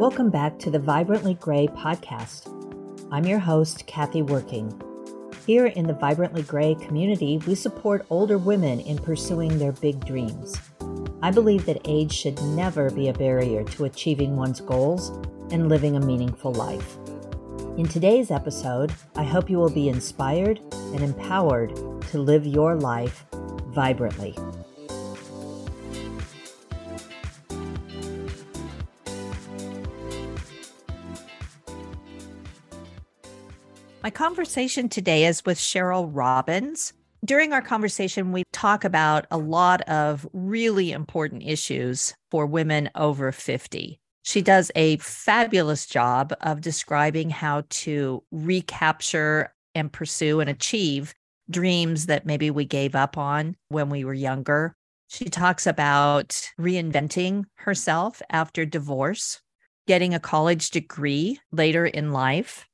Welcome back to the Vibrantly Grey podcast. I'm your host, Kathy Working. Here in the Vibrantly Grey community, we support older women in pursuing their big dreams. I believe that age should never be a barrier to achieving one's goals and living a meaningful life. In today's episode, I hope you will be inspired and empowered to live your life vibrantly. My conversation today is with Cheryl Robbins. During our conversation, we talk about a lot of really important issues for women over 50. She does a fabulous job of describing how to recapture and pursue and achieve dreams that maybe we gave up on when we were younger. She talks about reinventing herself after divorce, getting a college degree later in life,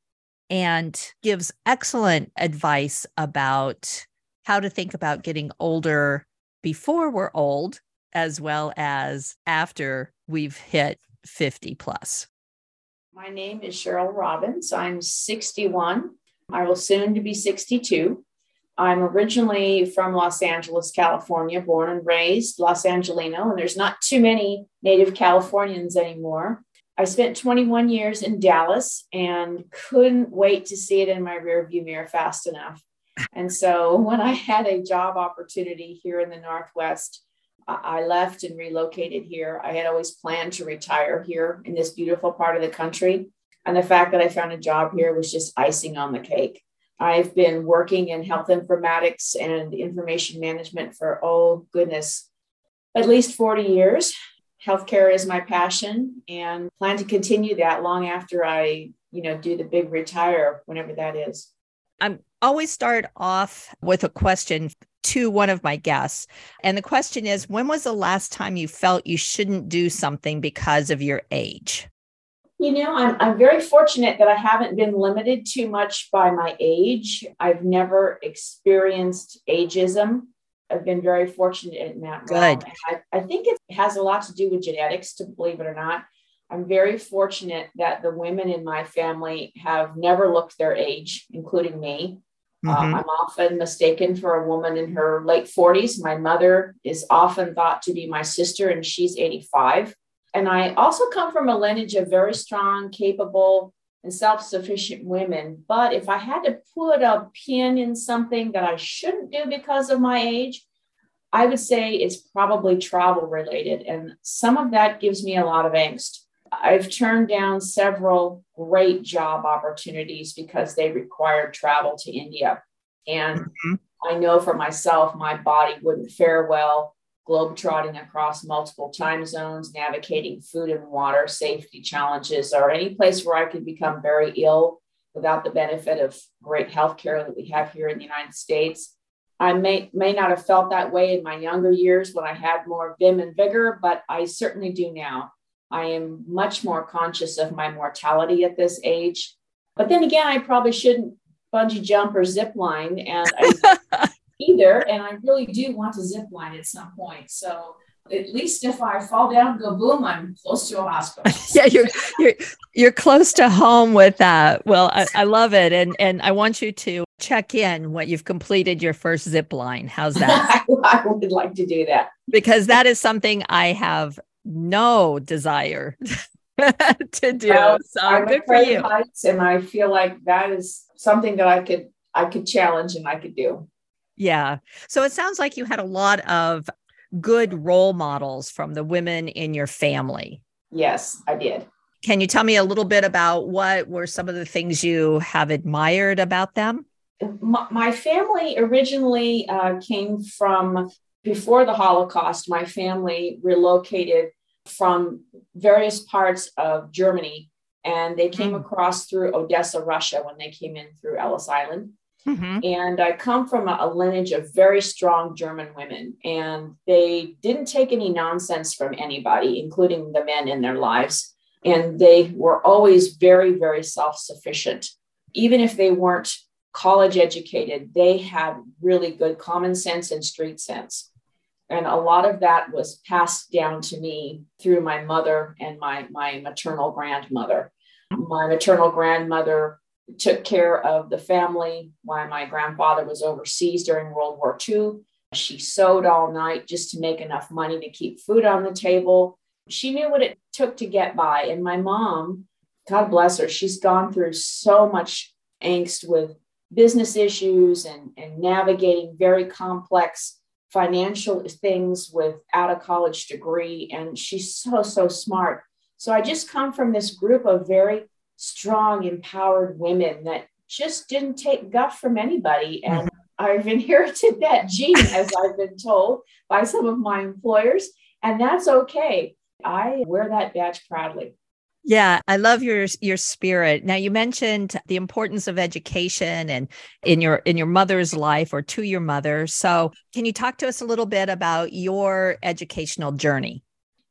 and gives excellent advice about how to think about getting older before we're old, as well as after we've hit 50 plus. My name is Cheryl Robbins. I'm 61. I will soon to be 62. I'm originally from Los Angeles, California, born and raised Los Angelino, and there's not too many native Californians anymore. I spent 21 years in Dallas and couldn't wait to see it in my rearview mirror fast enough. And so when I had a job opportunity here in the Northwest, I left and relocated here. I had always planned to retire here in this beautiful part of the country. And the fact that I found a job here was just icing on the cake. I've been working in health informatics and information management for, oh goodness, at least 40 years healthcare is my passion and plan to continue that long after I, you know, do the big retire, whenever that is. I always start off with a question to one of my guests. And the question is When was the last time you felt you shouldn't do something because of your age? You know, I'm, I'm very fortunate that I haven't been limited too much by my age. I've never experienced ageism. I've been very fortunate in that. Good. I, I think it has a lot to do with genetics, to believe it or not. I'm very fortunate that the women in my family have never looked their age, including me. Uh, mm-hmm. Uh, I'm often mistaken for a woman in her late 40s. My mother is often thought to be my sister, and she's 85. And I also come from a lineage of very strong, capable, and self sufficient women. But if I had to put a pin in something that I shouldn't do because of my age, I would say it's probably travel related. And some of that gives me a lot of angst. I've turned down several great job opportunities because they required travel to India. And mm-hmm. I know for myself, my body wouldn't fare well globetrotting across multiple time zones, navigating food and water safety challenges, or any place where I could become very ill without the benefit of great health care that we have here in the United States. I may, may not have felt that way in my younger years when I had more vim and vigor, but I certainly do now. I am much more conscious of my mortality at this age. But then again, I probably shouldn't bungee jump or zip line. And I either. And I really do want to zip line at some point. So at least if I fall down, go boom, I'm close to a hospital. yeah, you're you're you're close to home with that. Well, I, I, love it, and and I want you to check in when you've completed your first zip line. How's that? I, would like to do that because that is something I have no desire to do. Well, so I'm good for you. Heights, and I feel like that is something that I could I could challenge and I could do. Yeah. So it sounds like you had a lot of good role models from the women in your family. Yes, I did. Can you tell me a little bit about what were some of the things you have admired about them? My, my family originally uh, came from before the Holocaust. My family relocated from various parts of Germany and they came mm. across through Odessa, Russia when they came in through Ellis Island. Mm-hmm. And I come from a, a, lineage of very strong German women, and they didn't take any nonsense from anybody, including the men in their lives. And they were always very, very self sufficient. Even if they weren't college educated, they had really good common sense and street sense. And a lot of that was passed down to me through my mother and my, my maternal grandmother. My maternal grandmother took care of the family while my grandfather was overseas during World War II. She sewed all night just to make enough money to keep food on the table. She knew what it took to get by. And my mom, God bless her, she's gone through so much angst with business issues and, and navigating very complex financial things without a college degree. And she's so, so smart. So I just come from this group of very strong, empowered women that just didn't take guff from anybody. And mm-hmm. I've inherited that gene, as I've been told by some of my employers. And that's okay. I wear that badge proudly. Yeah, I love your your spirit. Now you mentioned the importance of education and in your in your mother's life or to your mother. So, can you talk to us a little bit about your educational journey?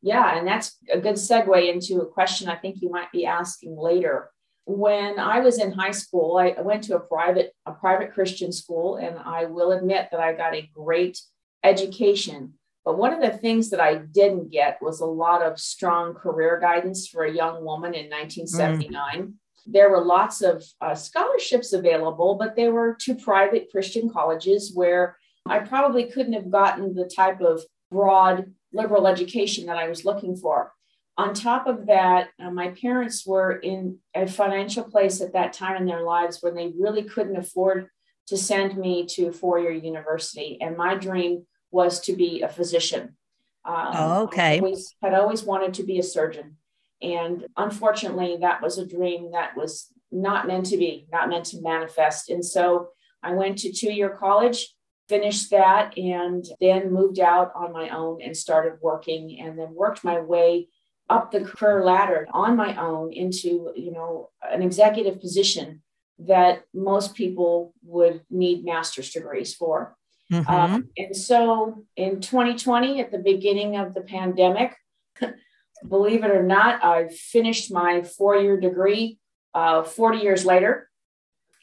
Yeah, and that's a good segue into a question I think you might be asking later. When I was in high school, I went to a private a private Christian school and I will admit that I got a great education but one of the things that I didn't get was a lot of strong career guidance for a young woman in 1979. Mm. There were lots of uh, scholarships available, but they were to private Christian colleges where I probably couldn't have gotten the type of broad liberal education that I was looking for. On top of that, uh, my parents were in a financial place at that time in their lives when they really couldn't afford to send me to four year university. And my dream was to be a physician. Um, oh, okay. I always, had always wanted to be a surgeon. And unfortunately, that was a dream that was not meant to be, not meant to manifest. And so I went to two year college, finished that, and then moved out on my own and started working and then worked my way up the career ladder on my own into you know an executive position that most people would need master's degrees for Mm-hmm. Um, and so in 2020, at the beginning of the pandemic, believe it or not, I finished my four year degree uh, 40 years later.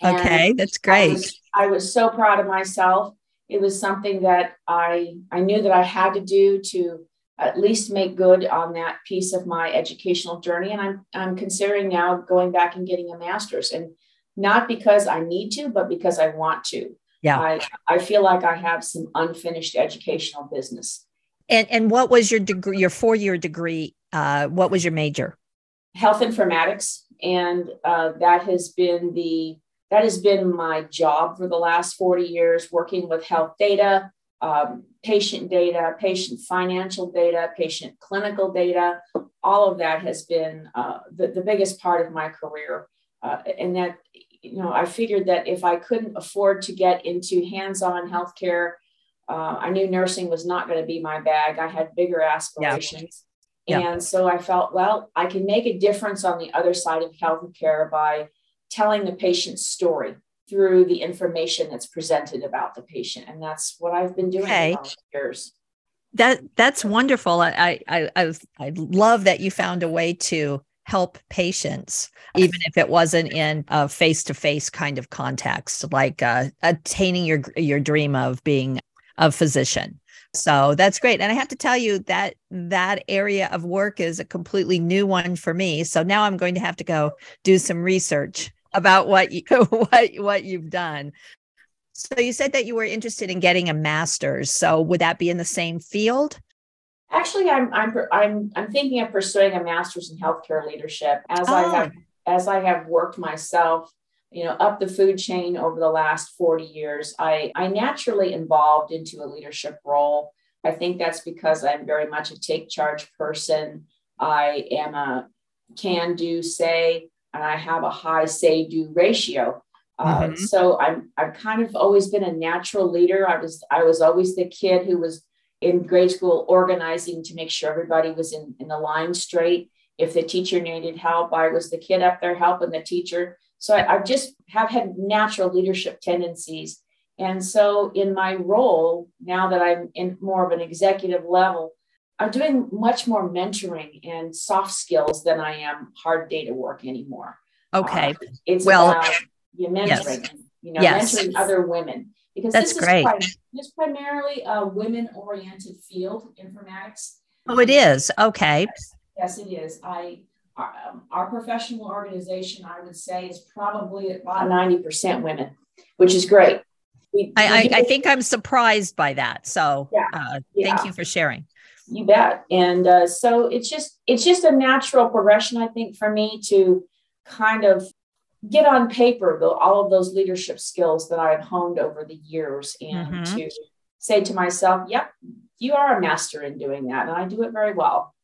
okay, that's great. I was, I was, so proud of myself. It was something that I, I knew that I had to do to at least make good on that piece of my educational journey. And I'm, I'm considering now going back and getting a master's. And not because I need to, but because I want to yeah I, I feel like i have some unfinished educational business and and what was your degree your four year degree uh, what was your major health informatics and uh, that has been the that has been my job for the last 40 years working with health data um, patient data patient financial data patient clinical data all of that has been uh, the, the biggest part of my career uh, and that you know, I figured that if I couldn't afford to get into hands-on healthcare, uh, I knew nursing was not going to be my bag. I had bigger aspirations. Yeah. Yeah. And so I felt, well, I can make a difference on the other side of healthcare by telling the patient's story through the information that's presented about the patient. And that's what I've been doing okay. for years. That that's wonderful. I, I I I love that you found a way to help patients, even if it wasn't in a face to face kind of context, like uh, attaining your your dream of being a physician. So that's great. And I have to tell you that that area of work is a completely new one for me. So now I'm going to have to go do some research about what you what what you've done. So you said that you were interested in getting a master's. So would that be in the same field? Actually, I'm I'm I'm I'm thinking of pursuing a master's in healthcare leadership as oh. I have as I have worked myself, you know, up the food chain over the last 40 years. I I naturally involved into a leadership role. I think that's because I'm very much a take charge person. I am a can do say, and I have a high say do ratio. Uh, mm-hmm. so I'm I've kind of always been a natural leader. I was I was always the kid who was in grade school organizing to make sure everybody was in, in the line straight. If the teacher needed help, I was the kid up there helping the teacher. So I, I just have had natural leadership tendencies. And so in my role, now that I'm in more of an executive level, I'm doing much more mentoring and soft skills than I am hard data work anymore. Okay. Uh, it's well, about you mentoring, yes. you know, yes. mentoring other women because That's this great. is, this is primarily a women-oriented field, informatics. Oh, it is. Okay. Yes, yes it is. I our, um, our, professional organization, I would say, is probably about 90% women, which is great. We, I, we I, I, think I'm surprised by that. So yeah, uh, yeah. thank you for sharing. You bet. And uh, so it's just it's just a natural progression, I think, for me to kind of get on paper the, all of those leadership skills that I've honed over the years and mm-hmm. to say to myself, yep, you are a master in doing that. And I do it very well.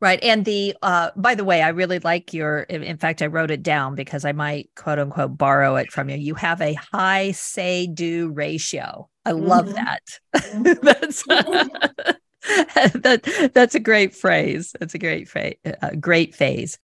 Right. And the, uh, by the way, I really like your, in fact, I wrote it down because I might quote unquote borrow it from you. You have a high say do ratio. I love mm-hmm. that. Mm-hmm. that's, that, that's a great phrase. That's a great, phrase, a great phase.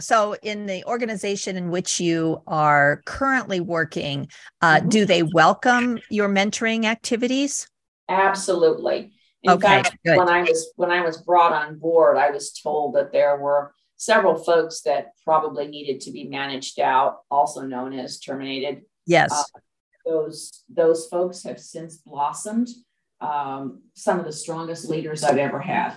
So, in the organization in which you are currently working, uh, mm-hmm. do they welcome your mentoring activities? Absolutely. In okay, fact, good. when I was when I was brought on board, I was told that there were several folks that probably needed to be managed out, also known as terminated. Yes. Uh, those those folks have since blossomed. Um, some of the strongest leaders I've ever had.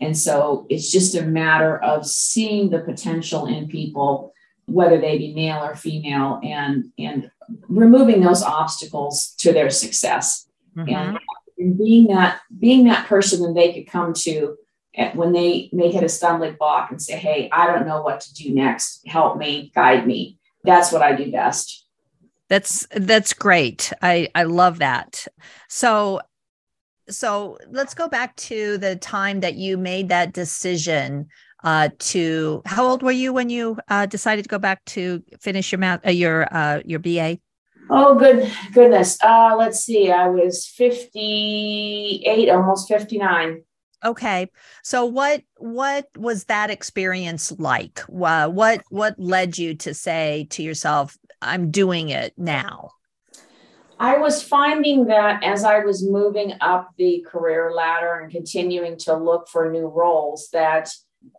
And so it's just a matter of seeing the potential in people, whether they be male or female, and, and removing those obstacles to their success. Mm-hmm. And, and being that being that person that they could come to when they may hit a stumbling block and say, Hey, I don't know what to do next. Help me, guide me. That's what I do best. That's that's great. I I love that. So so let's go back to the time that you made that decision uh, to how old were you when you uh, decided to go back to finish your math, uh, your uh, your BA? Oh, good goodness. Uh, let's see. I was 58, almost 59. Okay. So what what was that experience like? Uh, what what led you to say to yourself, I'm doing it now? I was finding that as I was moving up the career ladder and continuing to look for new roles, that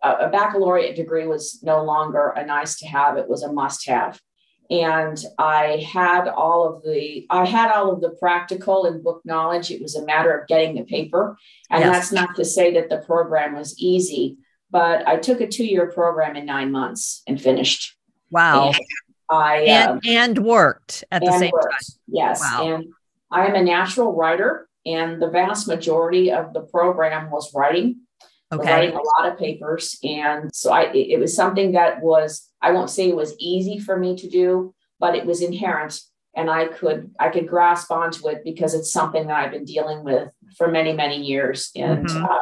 a, baccalaureate degree was no longer a nice to have, it was a must have. And I had all of the I had all of the practical and book knowledge. It was a matter of getting the paper. And yes. that's not to say that the program was easy, but I took a two-year program in nine months and finished. Wow. And I and, um, and worked at the same worked, time. Yes, wow. and I am a natural writer, and the vast majority of the program was writing. Okay. Writing a lot of papers, and so I it, it was something that was I won't say it was easy for me to do, but it was inherent, and I could I could grasp onto it because it's something that I've been dealing with for many many years, and. Mm-hmm. Uh,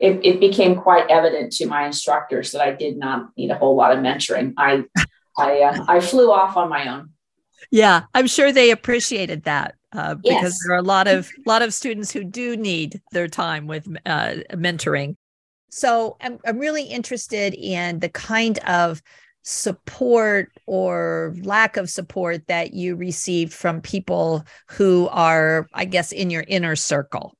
it, it, became quite evident to my instructors that I did not need a whole lot of mentoring. I I uh, I flew off on my own. Yeah, I'm sure they appreciated that uh, because yes. there are a lot of lot of students who do need their time with uh, mentoring. So I'm I'm really interested in the kind of support or lack of support that you received from people who are, I guess, in your inner circle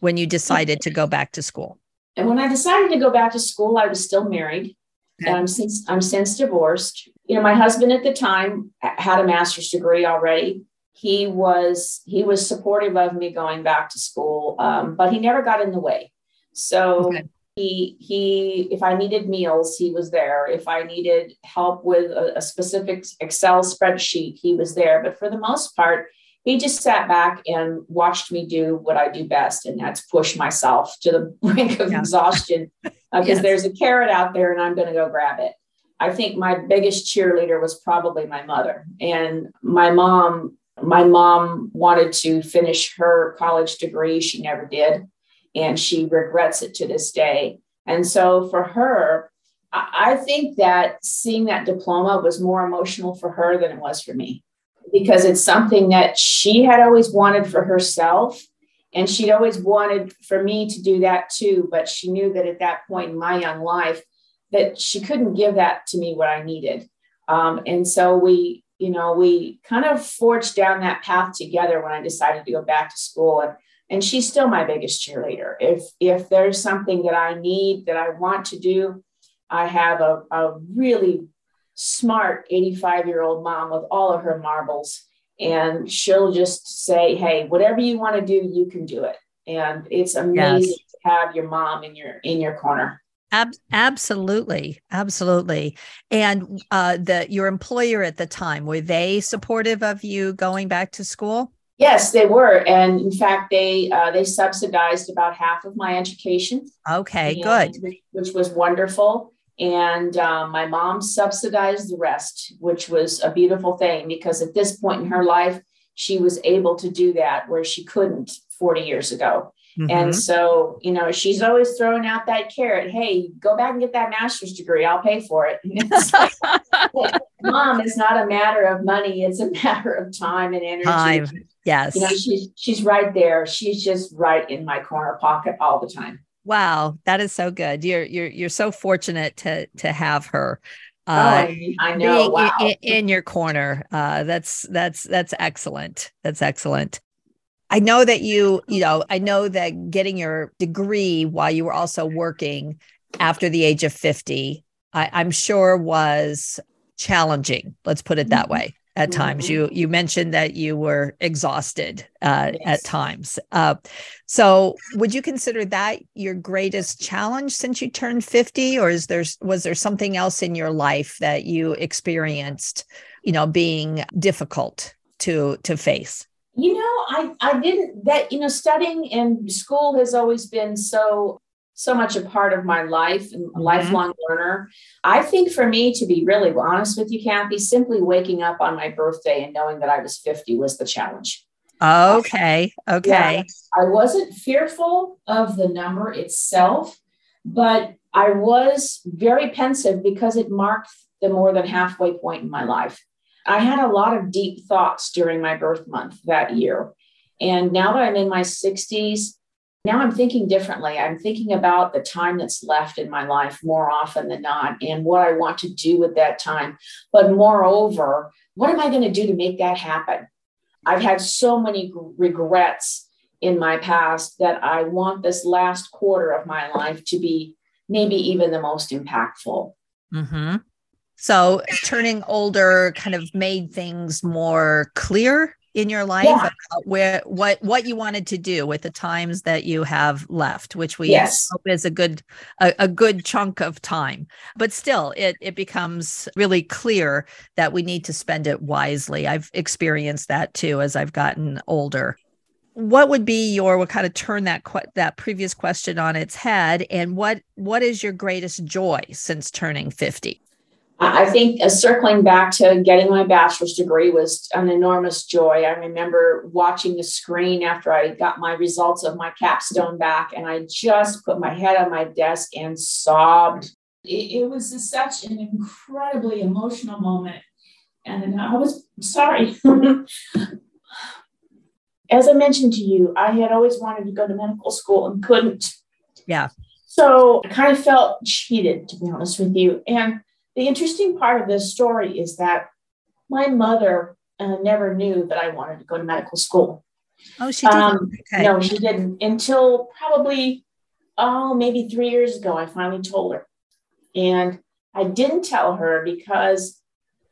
when you decided to go back to school. And when I decided to go back to school, I was still married. Okay. I'm since I'm since divorced. You know, my husband at the time had a master's degree already. He was he was supportive of me going back to school, um, but he never got in the way. So okay. he he if I needed meals, he was there. If I needed help with a, a specific Excel spreadsheet, he was there. But for the most part, he just sat back and watched me do what I do best, and that's push myself to the brink of yeah. exhaustion because uh, yes. there's a carrot out there and I'm going to go grab it. I think my biggest cheerleader was probably my mother, and my mom. My mom wanted to finish her college degree. She never did, and she regrets it to this day. And so for her, I think that seeing that diploma was more emotional for her than it was for me because it's something that she had always wanted for herself. And she'd always wanted for me to do that too. But she knew that at that point in my young life, that she couldn't give that to me what I needed. Um, and so we, you know, we kind of forged down that path together when I decided to go back to school. And, and she's still my biggest cheerleader. If if there's something that I need that I want to do, I have a, a really smart 85 year old mom with all of her marbles. and she'll just say, "Hey, whatever you want to do, you can do it." And it's amazing yes. to have your mom in your in your corner. Ab- absolutely, absolutely. And uh, the your employer at the time were they supportive of you going back to school? Yes, they were, and in fact, they uh, they subsidized about half of my education. Okay, good. Which was wonderful, and um, my mom subsidized the rest, which was a beautiful thing because at this point in her life, she was able to do that where she couldn't 40 years ago. Mm-hmm. And so, you know, she's always throwing out that carrot. Hey, go back and get that master's degree. I'll pay for it. Mom, it's not a matter of money. It's a matter of time and energy. Time. Yes. You know, she's she's right there. She's just right in my corner pocket all the time. Wow, that is so good. You're you're you're so fortunate to to have her. Uh, oh, I know. Wow. In, in, your corner. Uh, that's that's that's excellent. That's excellent. I know that you, you know, I know that getting your degree while you were also working after the age of 50, I, I'm sure was challenging. Let's put it that mm-hmm. way at mm-hmm. times. You you mentioned that you were exhausted uh, yes. at times. Uh, so, would you consider that your greatest challenge since you turned fifty, or is there was there something else in your life that you experienced, you know, being difficult to to face? You know, I, I didn't that, you know, studying in school has always been so, so much a part of my life and mm-hmm. lifelong learner. I think for me, to be really honest with you, Kathy, simply waking up on my birthday and knowing that I was 50 was the challenge. Okay. Okay. Yeah, I wasn't fearful of the number itself, but I was very pensive because it marked the more than halfway point in my life. I had a lot of deep thoughts during my birth month that year. And now that I'm in my 60s, now I'm thinking differently. I'm thinking about the time that's left in my life more often than not and what I want to do with that time. But moreover, what am I going to do to make that happen? I've had so many regrets in my past that I want this last quarter of my life to be maybe even the most impactful. Mm-hmm. So turning older kind of made things more clear in your life yeah. about where what what you wanted to do with the times that you have left which we yes. hope is a good a, a, good chunk of time but still it it becomes really clear that we need to spend it wisely i've experienced that too as i've gotten older what would be your what kind of turn that that previous question on its head and what what is your greatest joy since turning 50 I think uh, circling back to getting my bachelor's degree was an enormous joy. I remember watching the screen after I got my results of my capstone back, and I just put my head on my desk and sobbed. It, it was such an incredibly emotional moment. And I was sorry. As I mentioned to you, I had always wanted to go to medical school and couldn't. Yeah. So I kind of felt cheated, to be honest with you. And the interesting part of this story is that my mother uh, never knew that I wanted to go to medical school. Oh, she didn't. Um, okay. No, she didn't until probably oh maybe three years ago. I finally told her, and I didn't tell her because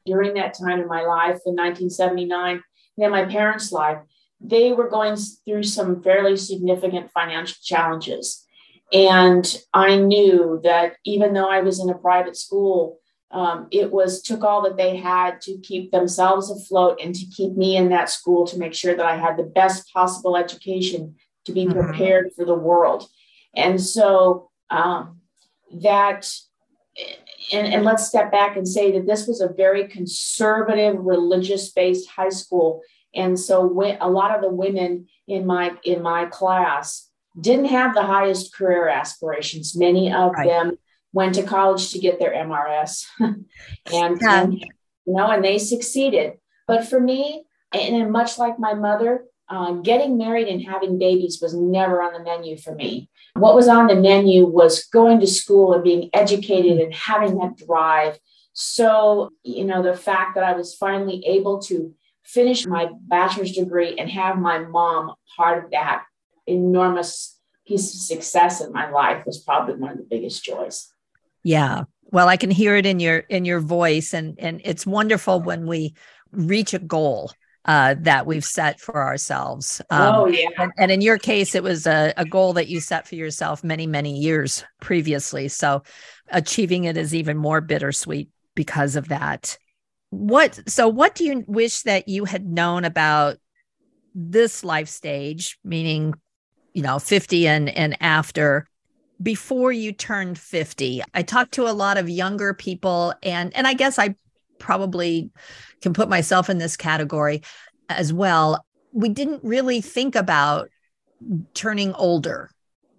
during that time in my life in 1979 and in my parents' life, they were going through some fairly significant financial challenges. And I knew that even though I was in a private school, um, it was took all that they had to keep themselves afloat and to keep me in that school to make sure that I had the best possible education to be mm-hmm. prepared for the world. And so um, that, and, and let's step back and say that this was a very conservative, religious based high school. And so when, a lot of the women in my in my class didn't have the highest career aspirations. Many of right. them went to college to get their MRS, and, yeah. and, you know, and they succeeded. But for me, and much like my mother, uh, getting married and having babies was never on the menu for me. What was on the menu was going to school and being educated and having that drive. So, you know, the fact that I was finally able to finish my bachelor's degree and have my mom part of that enormous piece of success in my life was probably one of the biggest joys. Yeah. Well, I can hear it in your in your voice and and it's wonderful when we reach a goal uh, that we've set for ourselves. Um, oh, yeah. And, and, in your case, it was a, a goal that you set for yourself many, many years previously. So achieving it is even more bittersweet because of that. What, so what do you wish that you had known about this life stage, meaning, you know, 50 and, and after? Before you turned 50 i talked to a lot of younger people and and i guess i probably can put myself in this category as well. We didn't really think about turning older.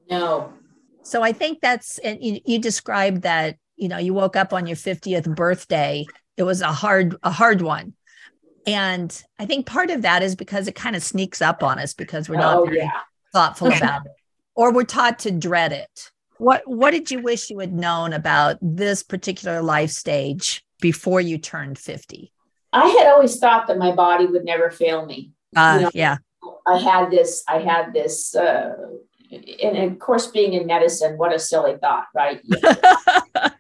No. So I think that's, and you, you described that, you know, you woke up on your 50th birthday. It was a hard, a hard one. And I think part of that is because it kind of sneaks up on us because we're not oh, yeah. thoughtful about it or we're taught to dread it. What what did you wish you had known about this particular life stage before you turned 50? I had always thought that my body would never fail me. Uh, you know, yeah. I had this, I had this, uh, and of course, being in medicine, what a silly thought, right?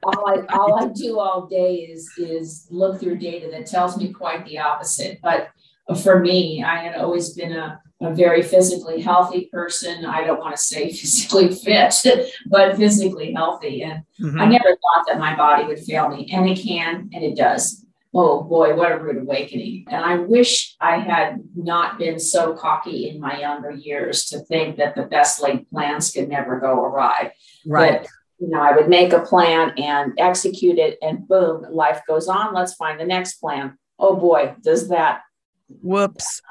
all, I, all I do all day is, is look through data that tells me quite the opposite. But for me, I had always been a, a very physically healthy person. I don't want to say physically fit, but physically healthy. And mm-hmm. I never thought that my body would fail me. And it can, and it does. Oh boy, what a rude awakening. And I wish I had not been so cocky in my younger years to think that the best laid plans could never go awry. Right. But, you know, I would make a plan and execute it, and boom, life goes on. Let's find the next plan. Oh boy, does that whoops?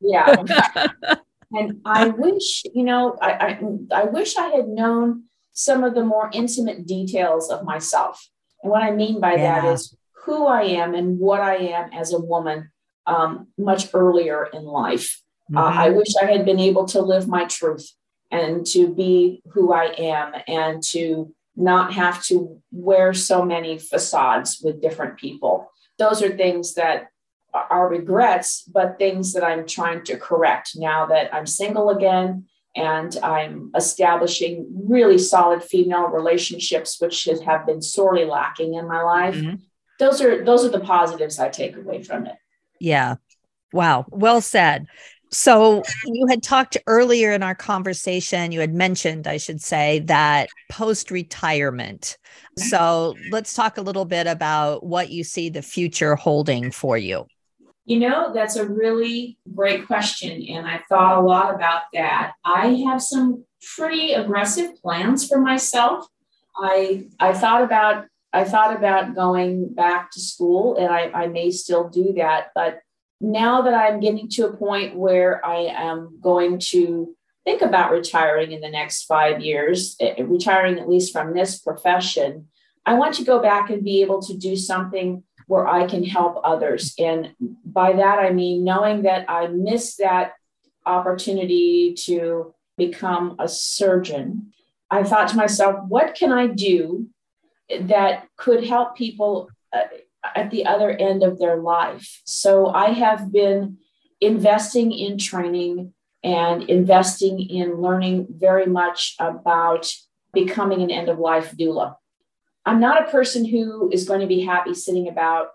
Yeah. and I wish, you know, I, I, I wish I had known some of the more intimate details of myself. And what I mean by yeah. that is who I am and what I am as a woman um, much earlier in life. Mm-hmm. Uh, I wish I had been able to live my truth and to be who I am and to not have to wear so many facades with different people. Those are things that are regrets, but things that I'm trying to correct now that I'm single again and I'm establishing really solid female relationships, which have been sorely lacking in my life. Mm-hmm. Those are those are the positives I take away from it. Yeah. Wow. Well said. So you had talked earlier in our conversation, you had mentioned, I should say, that post retirement. So let's talk a little bit about what you see the future holding for you. You know, that's a really great question. And I thought a lot about that. I have some pretty aggressive plans for myself. I I thought about I thought about going back to school and I, I may still do that. But now that I'm getting to a point where I am going to think about retiring in the next five years, eh, retiring at least from this profession, I want to go back and be able to do something where I can help others. And by that, I mean knowing that I missed that opportunity to become a surgeon. I thought to myself, what can I do that could help people uh, at the other end of their life? So I have been investing in training and investing in learning very much about becoming an end of life doula. I'm not a person who is going to be happy sitting about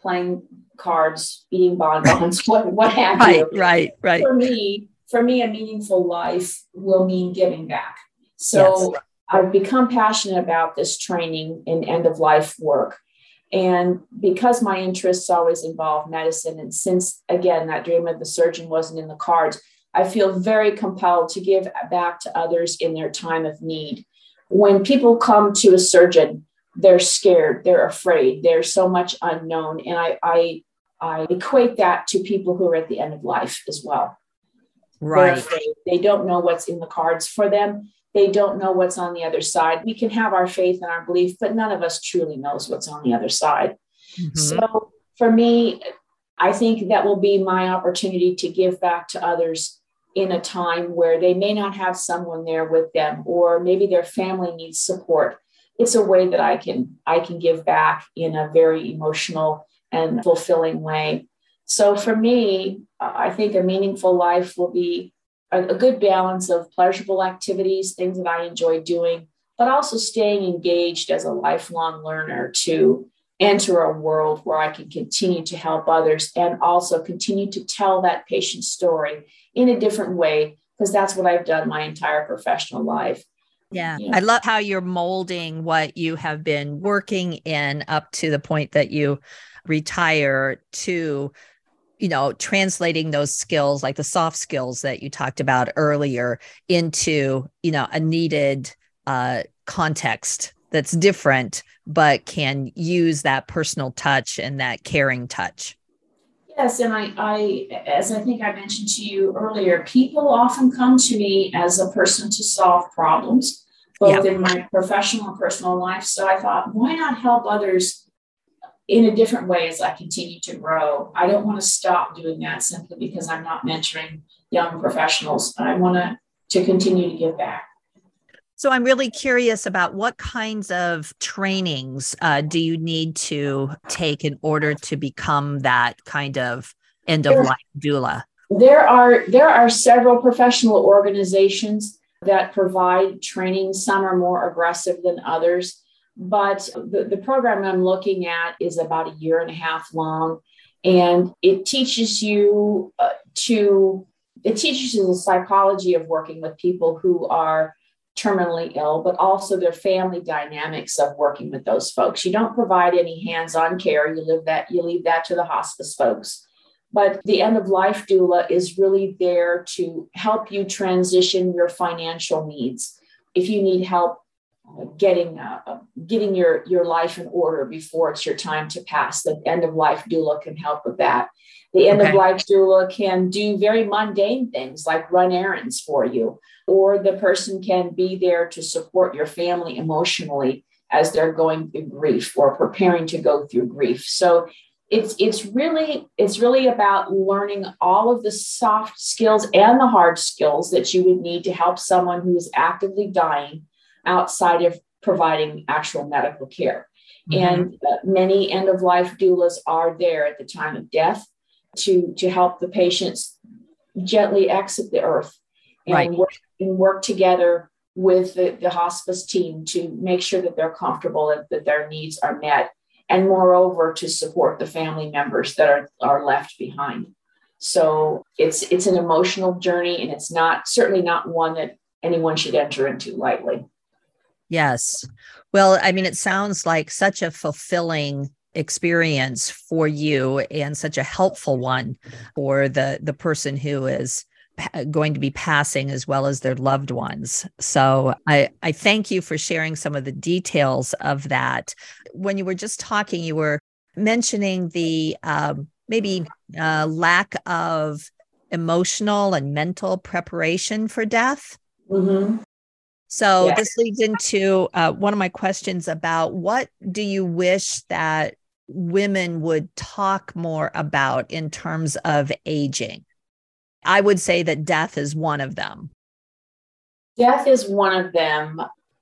playing cards, eating bonbons, what what have right, you. Right, right, For me, for me, a meaningful life will mean giving back. So yes. I've become passionate about this training in end of life work. And because my interests always involve medicine, and since again that dream of the surgeon wasn't in the cards, I feel very compelled to give back to others in their time of need. When people come to a surgeon, they're scared, they're afraid, there's so much unknown. And I, I, I equate that to people who are at the end of life as well. Right. They don't know what's in the cards for them. They don't know what's on the other side. We can have our faith and our belief, but none of us truly knows what's on the other side. Mm-hmm. So for me, I think that will be my opportunity to give back to others in a time where they may not have someone there with them, or maybe their family needs support it's a way that I can I can give back in a very emotional and fulfilling way. So for me, I think a meaningful life will be a, a good balance of pleasurable activities, things that I enjoy doing, but also staying engaged as a lifelong learner to enter a world where I can continue to help others and also continue to tell that patient story in a different way, because that's what I've done my entire professional life. Yeah. yeah. I love how you're molding what you have been working in up to the point that you retire to you know translating those skills like the soft skills that you talked about earlier into you know a needed uh context that's different but can use that personal touch and that caring touch yes and i i as i think i mentioned to you earlier people often come to me as a person to solve problems both yeah. in my professional and personal life so i thought why not help others in a different way as I continue to grow. I don't want to stop doing that simply because I'm not mentoring young professionals. I want to, to continue to give back. So I'm really curious about what kinds of trainings uh, do you need to take in order to become that kind of end of life doula? There are there are several professional organizations that provide training. Some are more aggressive than others. But the, the program I'm looking at is about a year and a half long, and it teaches you uh, to it teaches you the psychology of working with people who are terminally ill, but also their family dynamics of working with those folks. You don't provide any hands-on care. You leave that you leave that to the hospice folks. But the end of life doula is really there to help you transition your financial needs. If you need help getting uh, getting your your life in order before it's your time to pass. The end of life doula can help with that. The end okay. of life doula can do very mundane things like run errands for you, or the person can be there to support your family emotionally as they're going through grief or preparing to go through grief. So it's it's really it's really about learning all of the soft skills and the hard skills that you would need to help someone who is actively dying outside of providing actual medical care. Mm-hmm. And uh, many end of life doulas are there at the time of death to, to help the patients gently exit the earth and, right. work, and work together with the, the hospice team to make sure that they're comfortable and that their needs are met. And moreover, to support the family members that are, are left behind. So it's it's an emotional journey and it's not certainly not one that anyone should enter into lightly. Yes. Well, I mean, it sounds like such a fulfilling experience for you and such a helpful one for the the person who is going to be passing as well as their loved ones. So I I thank you for sharing some of the details of that. When you were just talking, you were mentioning the um, maybe uh, lack of emotional and mental preparation for death. Mm-hmm. So yeah. this leads into uh, one of my questions about what do you wish that women would talk more about in terms of aging? I would say that death is one of them. Death is one of them.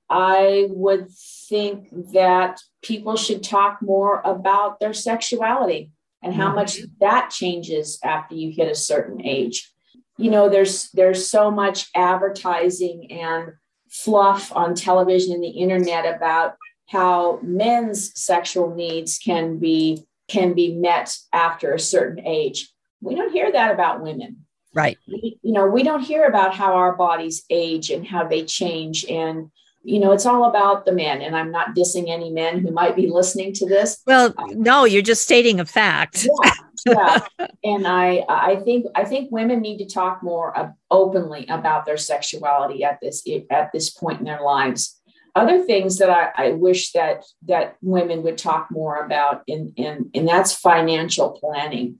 I would think that people should talk more about their sexuality and how mm-hmm. much that changes after you hit a certain age. You know, there's there's so much advertising and fluff on television and the internet about how men's sexual needs can be can be met after a certain age. We don't hear that about women. Right. We, you know, we don't hear about how our bodies age and how they change and you know, it's all about the men. And I'm not dissing any men who might be listening to this. Well, no, you're just stating a fact. Yeah, yeah. and I, I think, I think women need to talk more openly about their sexuality at this, at this point in their lives. Other things that I, I wish that that women would talk more about, in, in, and that's financial planning.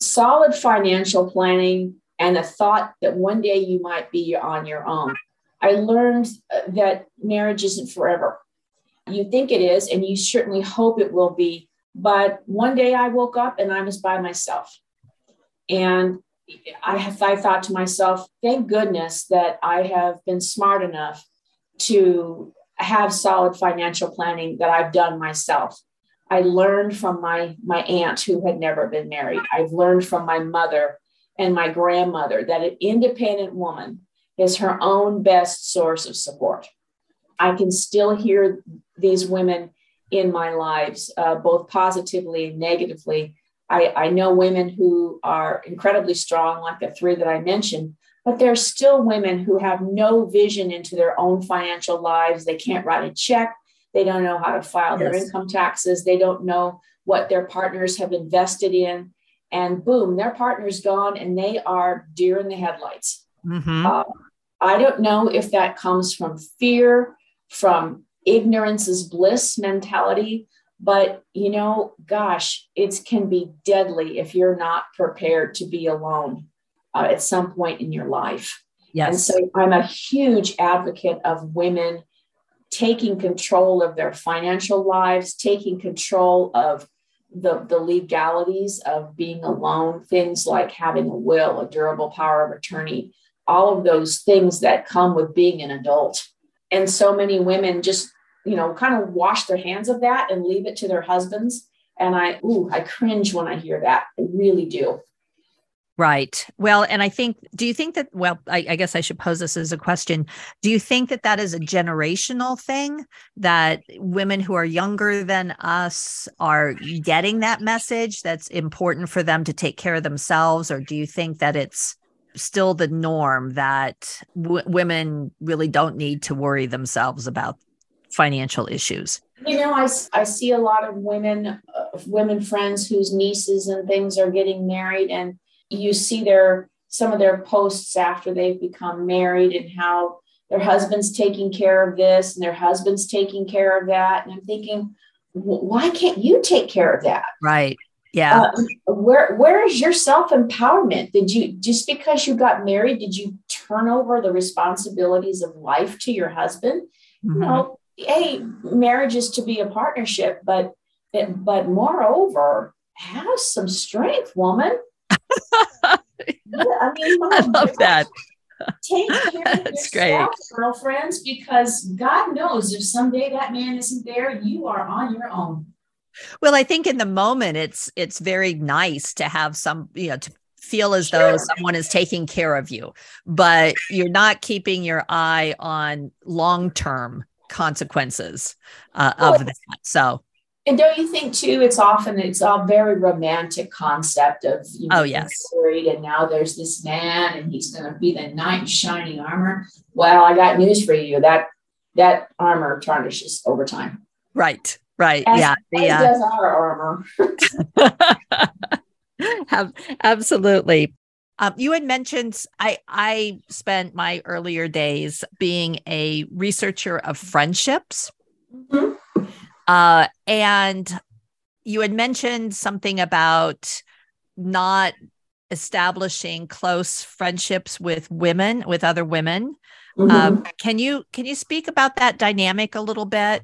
Solid financial planning and a thought that one day you might be on your own I learned uh, that marriage isn't forever. You think it is, and you certainly hope it will be. But one day I woke up and I was by myself. And I have I thought to myself, thank goodness that I have been smart enough to have solid financial planning that I've done myself. I learned from my my aunt who had never been married. I've learned from my mother and my grandmother that an independent woman is her own best source of support. I can still hear these women in my lives, uh, both positively and negatively. I, I know women who are incredibly strong, like the three that I mentioned, but there's still women who have no vision into their own financial lives. They can't write a check. They don't know how to file yes. their income taxes. They don't know what their partners have invested in. And boom, their partner's gone and they are deer in the headlights. Mm-hmm. Uh, I don't know if that comes from fear, from ignorance is bliss mentality, but you know, gosh, it can be deadly if you're not prepared to be alone uh, at some point in your life. Yes. And so I'm a huge advocate of women taking control of their financial lives, taking control of the, the legalities of being alone, things like having a will, a durable power of attorney, all of those things that come with being an adult. And so many women just, you know, kind of wash their hands of that and leave it to their husbands. And I, ooh, I cringe when I hear that. I really do. Right. Well, and I think, do you think that, well, I, I, guess I should pose this as a question. Do you think that that is a generational thing that women who are younger than us are getting that message that's important for them to take care of themselves? Or do you think that it's still the norm that w- women really don't need to worry themselves about financial issues? You know, I, I see a lot of women, uh, women friends whose nieces and things are getting married and you see their some of their posts after they've become married and how their husband's taking care of this and their husband's taking care of that. And i'm thinking why can't you take care of that? Right. Yeah. Uh, where where is your self empowerment did you just because you got married did you turn over the responsibilities of life to your husband? Mm-hmm. you know hey marriage is to be a partnership but but moreover have some strength woman I mean, I love that. Take care That's of yourself, great. girlfriends, because God knows if someday that man isn't there, you are on your own. Well, I think in the moment it's it's very nice to have some, you know, to feel as sure. though someone is taking care of you, but you're not keeping your eye on long-term consequences uh, well, of that. So and don't you think too? It's often it's a very romantic concept of you know, oh yes, married and now there's this man and he's going to be the knight in shining armor. Well, I got news for you that that armor tarnishes over time. Right, right, as, yeah, the, uh, does our armor. Absolutely. Um, you had mentioned I I spent my earlier days being a researcher of friendships. Mm-hmm. Uh, and you had mentioned something about not establishing close friendships with women, with other women. Mm-hmm. Um, can you can you speak about that dynamic a little bit?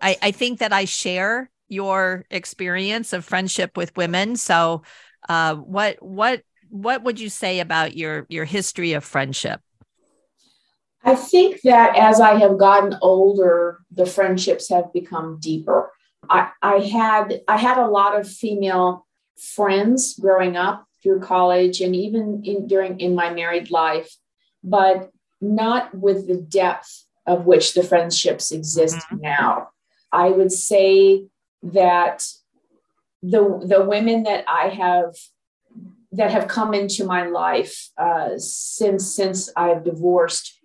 I, I think that I share your experience of friendship with women. So, uh, what what what would you say about your your history of friendship? I think that as I have gotten older, the friendships have become deeper. I, I had I had a lot of female friends growing up through college and even in during in my married life, but not with the depth of which the friendships exist mm-hmm. now. I would say that the the women that I have that have come into my life uh, since since I've divorced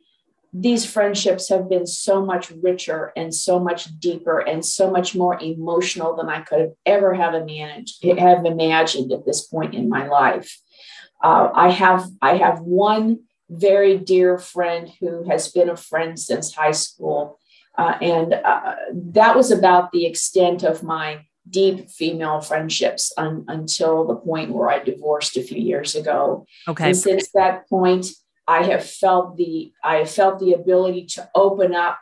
these friendships have been so much richer and so much deeper and so much more emotional than I could have ever have imagined, have imagined at this point in my life. Uh, I have I have one very dear friend who has been a friend since high school, uh, and uh, that was about the extent of my deep female friendships un- until the point where I divorced a few years ago. Okay. And since that point, I have felt the I have felt the ability to open up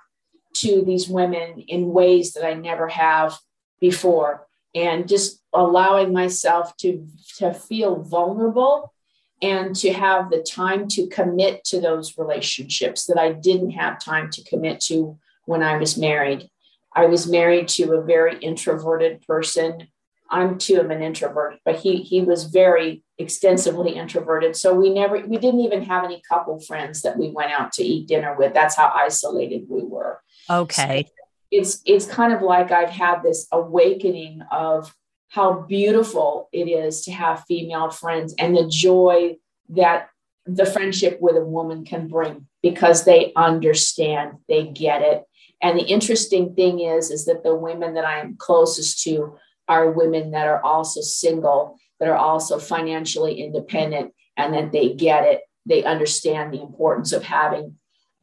to these women in ways that I never have before and just allowing myself to to feel vulnerable and to have the time to commit to those relationships that I didn't have time to commit to when I was married. I was married to a very introverted person. I'm too am an introvert, but he he was very extensively introverted. So we never, we didn't even have any couple friends that we went out to eat dinner with. That's how isolated we were. Okay. So it's it's kind of like I've had this awakening of how beautiful it is to have female friends and the joy that the friendship with a woman can bring because they understand, they get it. And the interesting thing is, is that the women that I am closest to are women that are also single, that are also financially independent, and that they get it. They understand the importance of having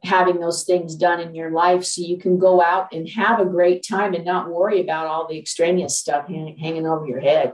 having those things done in your life so you can go out and have a great time and not worry about all the extraneous stuff hang, hanging over your head.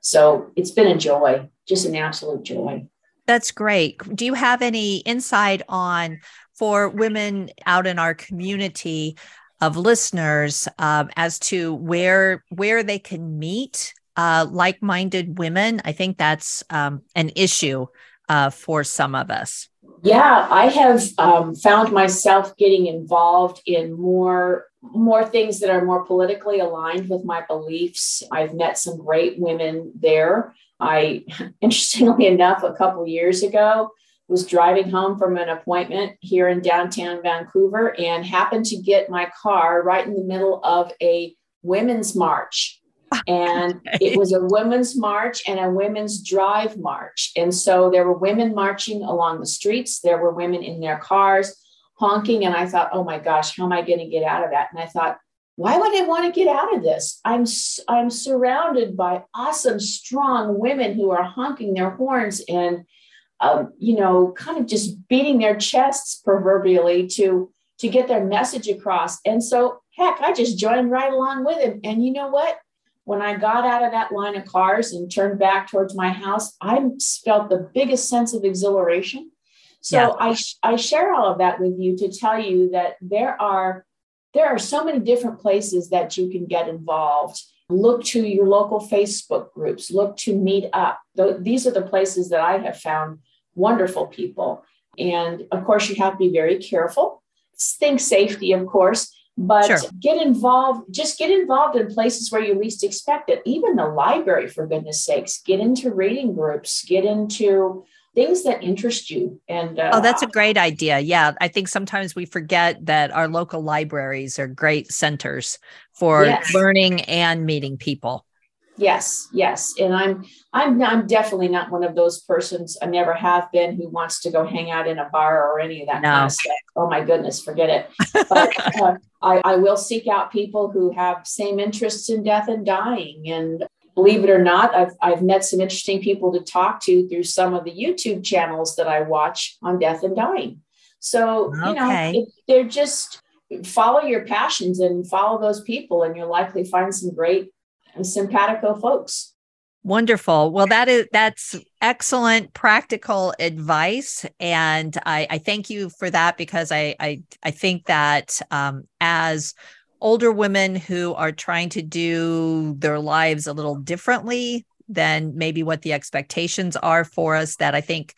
So it's been a joy, just an absolute joy. That's great. Do you have any insight on for women out in our community of listeners um, as to where where they can meet uh, like-minded women? I think that's um, an issue uh, for some of us. Yeah, I have um, found myself getting involved in more more things that are more politically aligned with my beliefs. I've met some great women there. I, interestingly enough, a couple years ago, was driving home from an appointment here in downtown Vancouver and happened to get my car right in the middle of a women's march. And it was a women's march and a women's drive march. And so there were women marching along the streets, there were women in their cars honking. And I thought, oh my gosh, how am I going to get out of that? And I thought, why would I want to get out of this? I'm I'm surrounded by awesome, strong women who are honking their horns and um, you know, kind of just beating their chests proverbially to to get their message across. And so, heck, I just joined right along with him. And you know what? When I got out of that line of cars and turned back towards my house, I felt the biggest sense of exhilaration. So yeah. I, I share all of that with you to tell you that there are there are so many different places that you can get involved. Look to your local Facebook groups, look to Meet Up. These are the places that I have found wonderful people. And of course, you have to be very careful. Think safety, of course, but sure. get involved, just get involved in places where you least expect it. Even the library, for goodness sakes, get into reading groups, get into things that interest you. And uh, oh, that's a great idea. Yeah, I think sometimes we forget that our local libraries are great centers for yes. learning and meeting people. Yes, yes, and I'm I'm I'm definitely not one of those persons. I never have been who wants to go hang out in a bar or any of that no. kind of stuff. Oh my goodness, forget it. But uh, I, I will seek out people who have same interests in death and dying, and believe it or not, I've, I've met some interesting people to talk to through some of the YouTube channels that I watch on death and dying. So, okay. you know, they're just follow your passions and follow those people, and you'll likely find some great simpatico folks. Wonderful. Well, that is that's excellent practical advice, and I, I thank you for that because I I, I think that um, as older women who are trying to do their lives a little differently than maybe what the expectations are for us that i think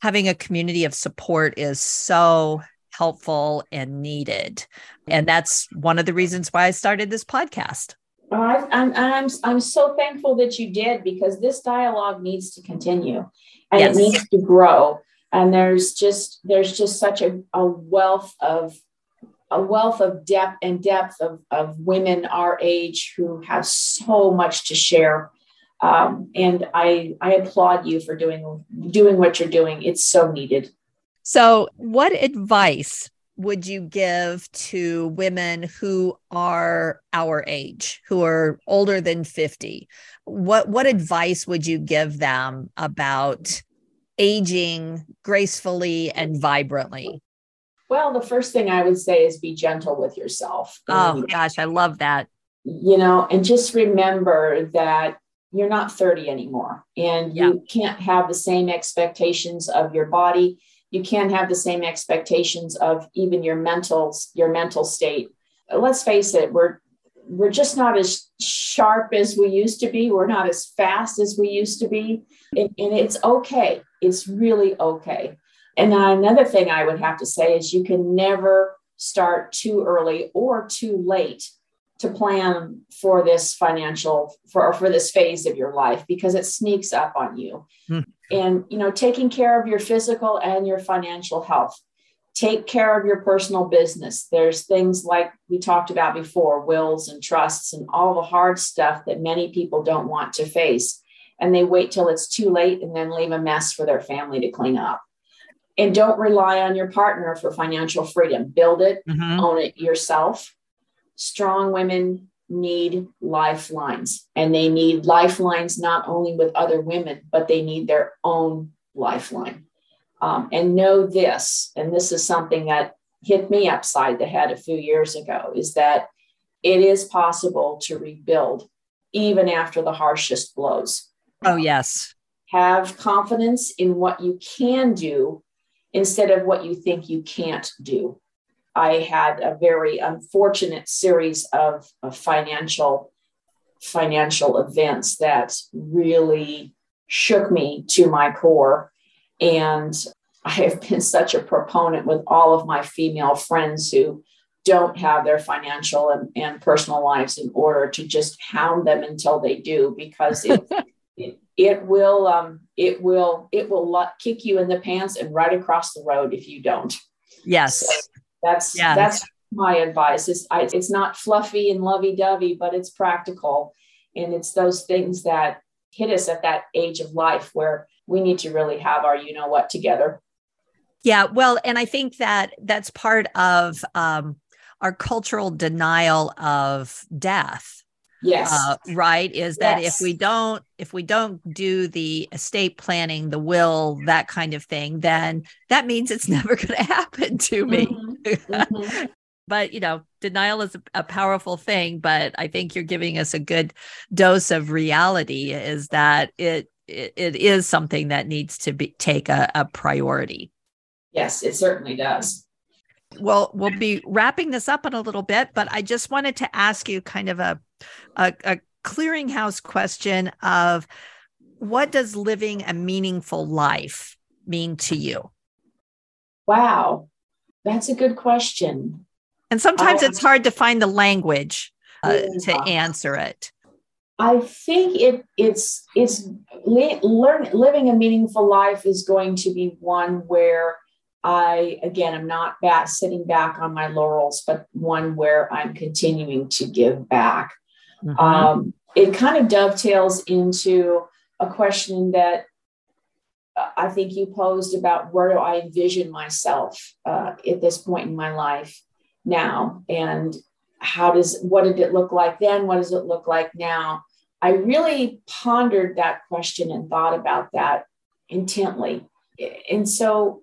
having a community of support is so helpful and needed and that's one of the reasons why i started this podcast oh, I, I'm, I'm, I'm so thankful that you did because this dialogue needs to continue and yes. it needs to grow and there's just there's just such a, a wealth of a wealth of depth and depth of, of women our age who have so much to share. Um, and I, I applaud you for doing doing what you're doing. It's so needed. So, what advice would you give to women who are our age, who are older than 50? What what advice would you give them about aging gracefully and vibrantly? Well, the first thing I would say is be gentle with yourself. Oh, and, gosh, I love that. You know, and just remember that you're not 30 anymore and yeah. you can't have the same expectations of your body. You can't have the same expectations of even your mental your mental state. Uh, let's face it, we're we're just not as sharp as we used to be. We're not as fast as we used to be. And, and it's okay. It's really okay. And another thing I would have to say is you can never start too early or too late to plan for this financial for for this phase of your life because it sneaks up on you. Hmm. And you know, taking care of your physical and your financial health. take care of your personal business. There's things like we talked about before wills and trusts and all the hard stuff that many people don't want to face. And they wait till it's too late and then leave a mess for their family to clean up. And don't rely on your partner for financial freedom. Build it, mm-hmm. own it yourself. Strong women need lifelines, and they need lifelines not only with other women, but they need their own lifeline. Um, and know this, and this is something that hit me upside the head a few years ago, is that it is possible to rebuild even after the harshest blows. Oh, yes. Have confidence in what you can do instead of what you think you can't do. I had a very unfortunate series of, of financial financial events that really shook me to my core. And I have been such a proponent with all of my female friends who don't have their financial and, and personal lives in order to just hound them until they do because it, it, it will um, it will it will kick you in the pants and right across the road if you don't. Yes. So that's yes. that's my advice. It's I, it's not fluffy and lovey-dovey but it's practical. And it's those things that hit us at that age of life where we need to really have our you know what together. Yeah well and i think that that's part of um, our cultural denial of death yes uh, right is that yes. if we don't if we don't do the estate planning the will that kind of thing then that means it's never going to happen to me mm-hmm. Mm-hmm. but you know denial is a, powerful thing but i think you're giving us a good dose of reality is that it it, it is something that needs to be take a, a priority. Yes, it certainly does. Well, we'll be wrapping this up in a little bit, but I just wanted to ask you kind of a, a, a clearinghouse question of what does living a meaningful life mean to you? Wow, that's a good question. And sometimes it's hard to find the language uh, to answer it. I think it it's it's learn, living a meaningful life is going to be one where I again I'm not back sitting back on my laurels, but one where I'm continuing to give back. Mm-hmm. Um, it kind of dovetails into a question that uh, I think you posed about where do I envision myself uh, at this point in my life now, and how does what did it look like then? What does it look like now? I really pondered that question and thought about that intently. And so,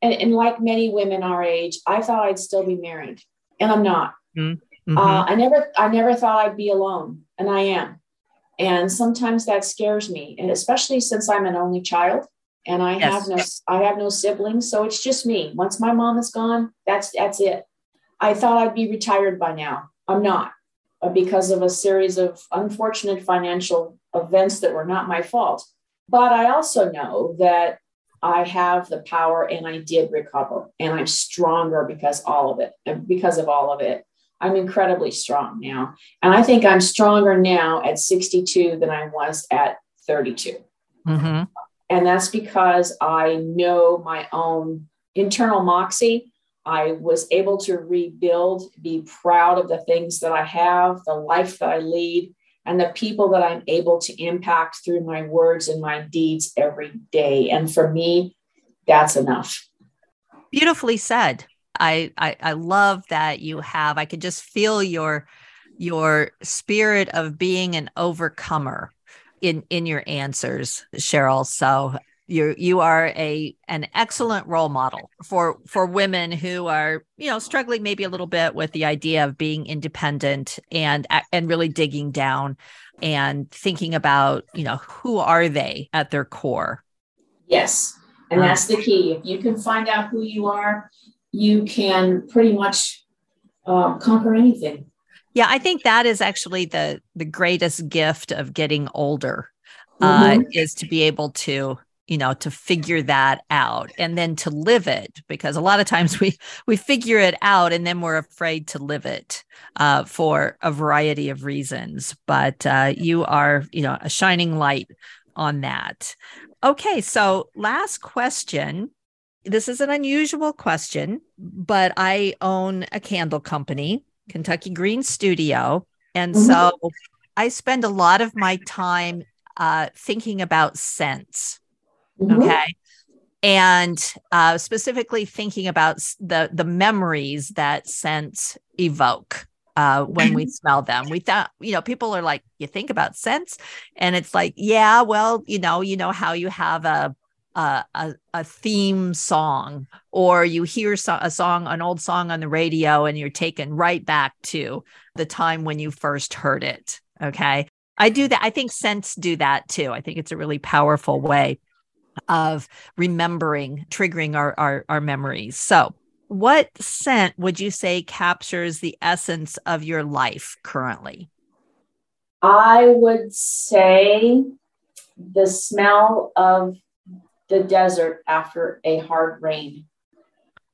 and, and like many women our age, I thought I'd still be married, and I'm not. Mm-hmm. Uh, I never, I never thought I'd be alone, and I am. And sometimes that scares me, and especially since I'm an only child and I yes. have no, I have no siblings, so it's just me. Once my mom is gone, that's that's it. I thought I'd be retired by now. I'm not. Uh, because of a series of unfortunate financial events that were not my fault. But I also know that I have the power and I did recover and I'm stronger because all of it and because of all of it. I'm incredibly strong now. And I think I'm stronger now at 62 than I was at 32. Mm-hmm. And that's because I know my own internal moxie I was able to rebuild, be proud of the things that I have, the life that I lead, and the people that I'm able to impact through my words and my deeds every day. And for me, that's enough. Beautifully said. I, I, I love that you have. I could just feel your your spirit of being an overcomer in in your answers, Cheryl. So you you are a an excellent role model for for women who are you know struggling maybe a little bit with the idea of being independent and and really digging down and thinking about you know who are they at their core yes and that's the key if you can find out who you are you can pretty much um, conquer anything. Yeah i think that is actually the the greatest gift of getting older uh, mm-hmm. is to be able to you know to figure that out and then to live it because a lot of times we we figure it out and then we're afraid to live it uh, for a variety of reasons. But uh, you are you know a shining light on that. Okay so last question this is an unusual question, but I own a candle company, Kentucky Green Studio. And mm-hmm. so I spend a lot of my time uh, thinking about scents. Mm-hmm. Okay. And uh, specifically thinking about the the memories that scents evoke uh, when we smell them. We thought, you know, people are like, you think about scents, and it's like, yeah, well, you know, you know how you have a a, a, a theme song, or you hear so- a song, an old song on the radio, and you're taken right back to the time when you first heard it. Okay. I do that. I think scents do that too. I think it's a really powerful way of remembering, triggering our, our, our memories. So, what scent would you say captures the essence of your life currently? I would say the smell of the desert after a hard rain.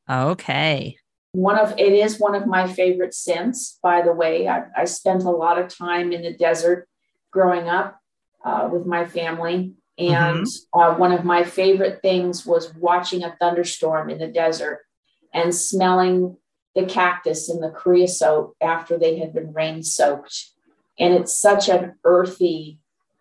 Okay. One of it is one of my favorite scents, by the way. I, I spent a lot of time in the desert growing up uh, with my family. And mm-hmm. uh, one of my favorite things was watching a thunderstorm in the desert and smelling the cactus and the creosote after they had been rain soaked. And it's such an earthy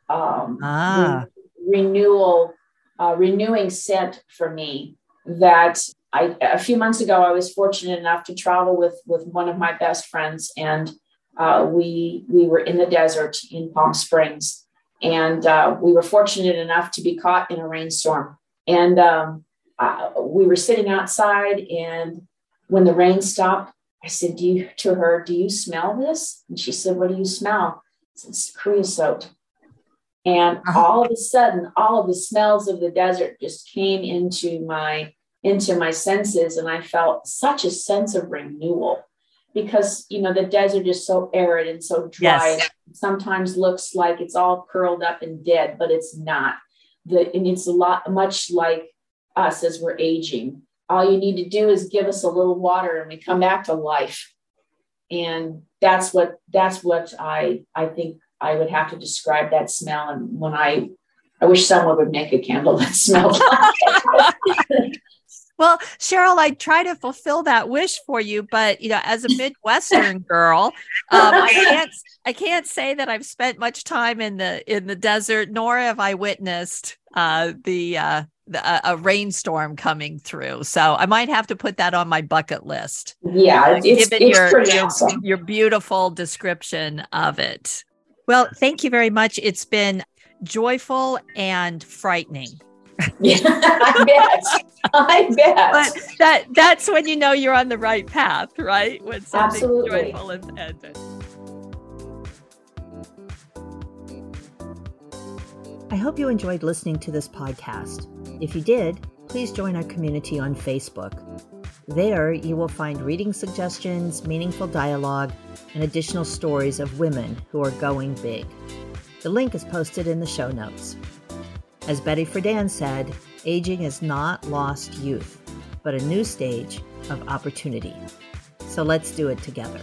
um, ah. re- renewal, uh, renewing scent for me that I, a few months ago, I was fortunate enough to travel with, with one of my best friends and uh, we, we were in the desert in Palm Springs and uh, we were fortunate enough to be caught in a rainstorm. And um, uh, we were sitting outside and when the rain stopped i said do you to her do you smell this? And she said what do you smell? It's creosote and uh-huh. all of a sudden all of the smells of the desert just came into my into my senses and i felt such a sense of renewal because you know the desert is so arid and so dry yes. sometimes looks like it's all curled up and dead but it's not the and it's a lot much like us as we're aging. All you need to do is give us a little water and we come back to life. And that's what that's what I I think I would have to describe that smell. And when I I wish someone would make a candle that smelled like Well, Cheryl, I try to fulfill that wish for you, but you know, as a Midwestern girl, um, I can't I can't say that I've spent much time in the in the desert, nor have I witnessed uh, the uh, a, a, rainstorm coming through. So I might have to put that on my bucket list. Yeah, it's, given it's your, your, awesome. your beautiful description of it. Well, thank you very much. It's been joyful and frightening. Yeah, I bet. I bet. But that that's when you know you're on the right path, right? When something Absolutely. joyful and, and I hope you enjoyed listening to this podcast. If you did, please join our community on Facebook. There, you will find reading suggestions, meaningful dialogue, and additional stories of women who are going big. The link is posted in the show notes. As Betty Friedan said, aging is not lost youth, but a new stage of opportunity. So let's do it together.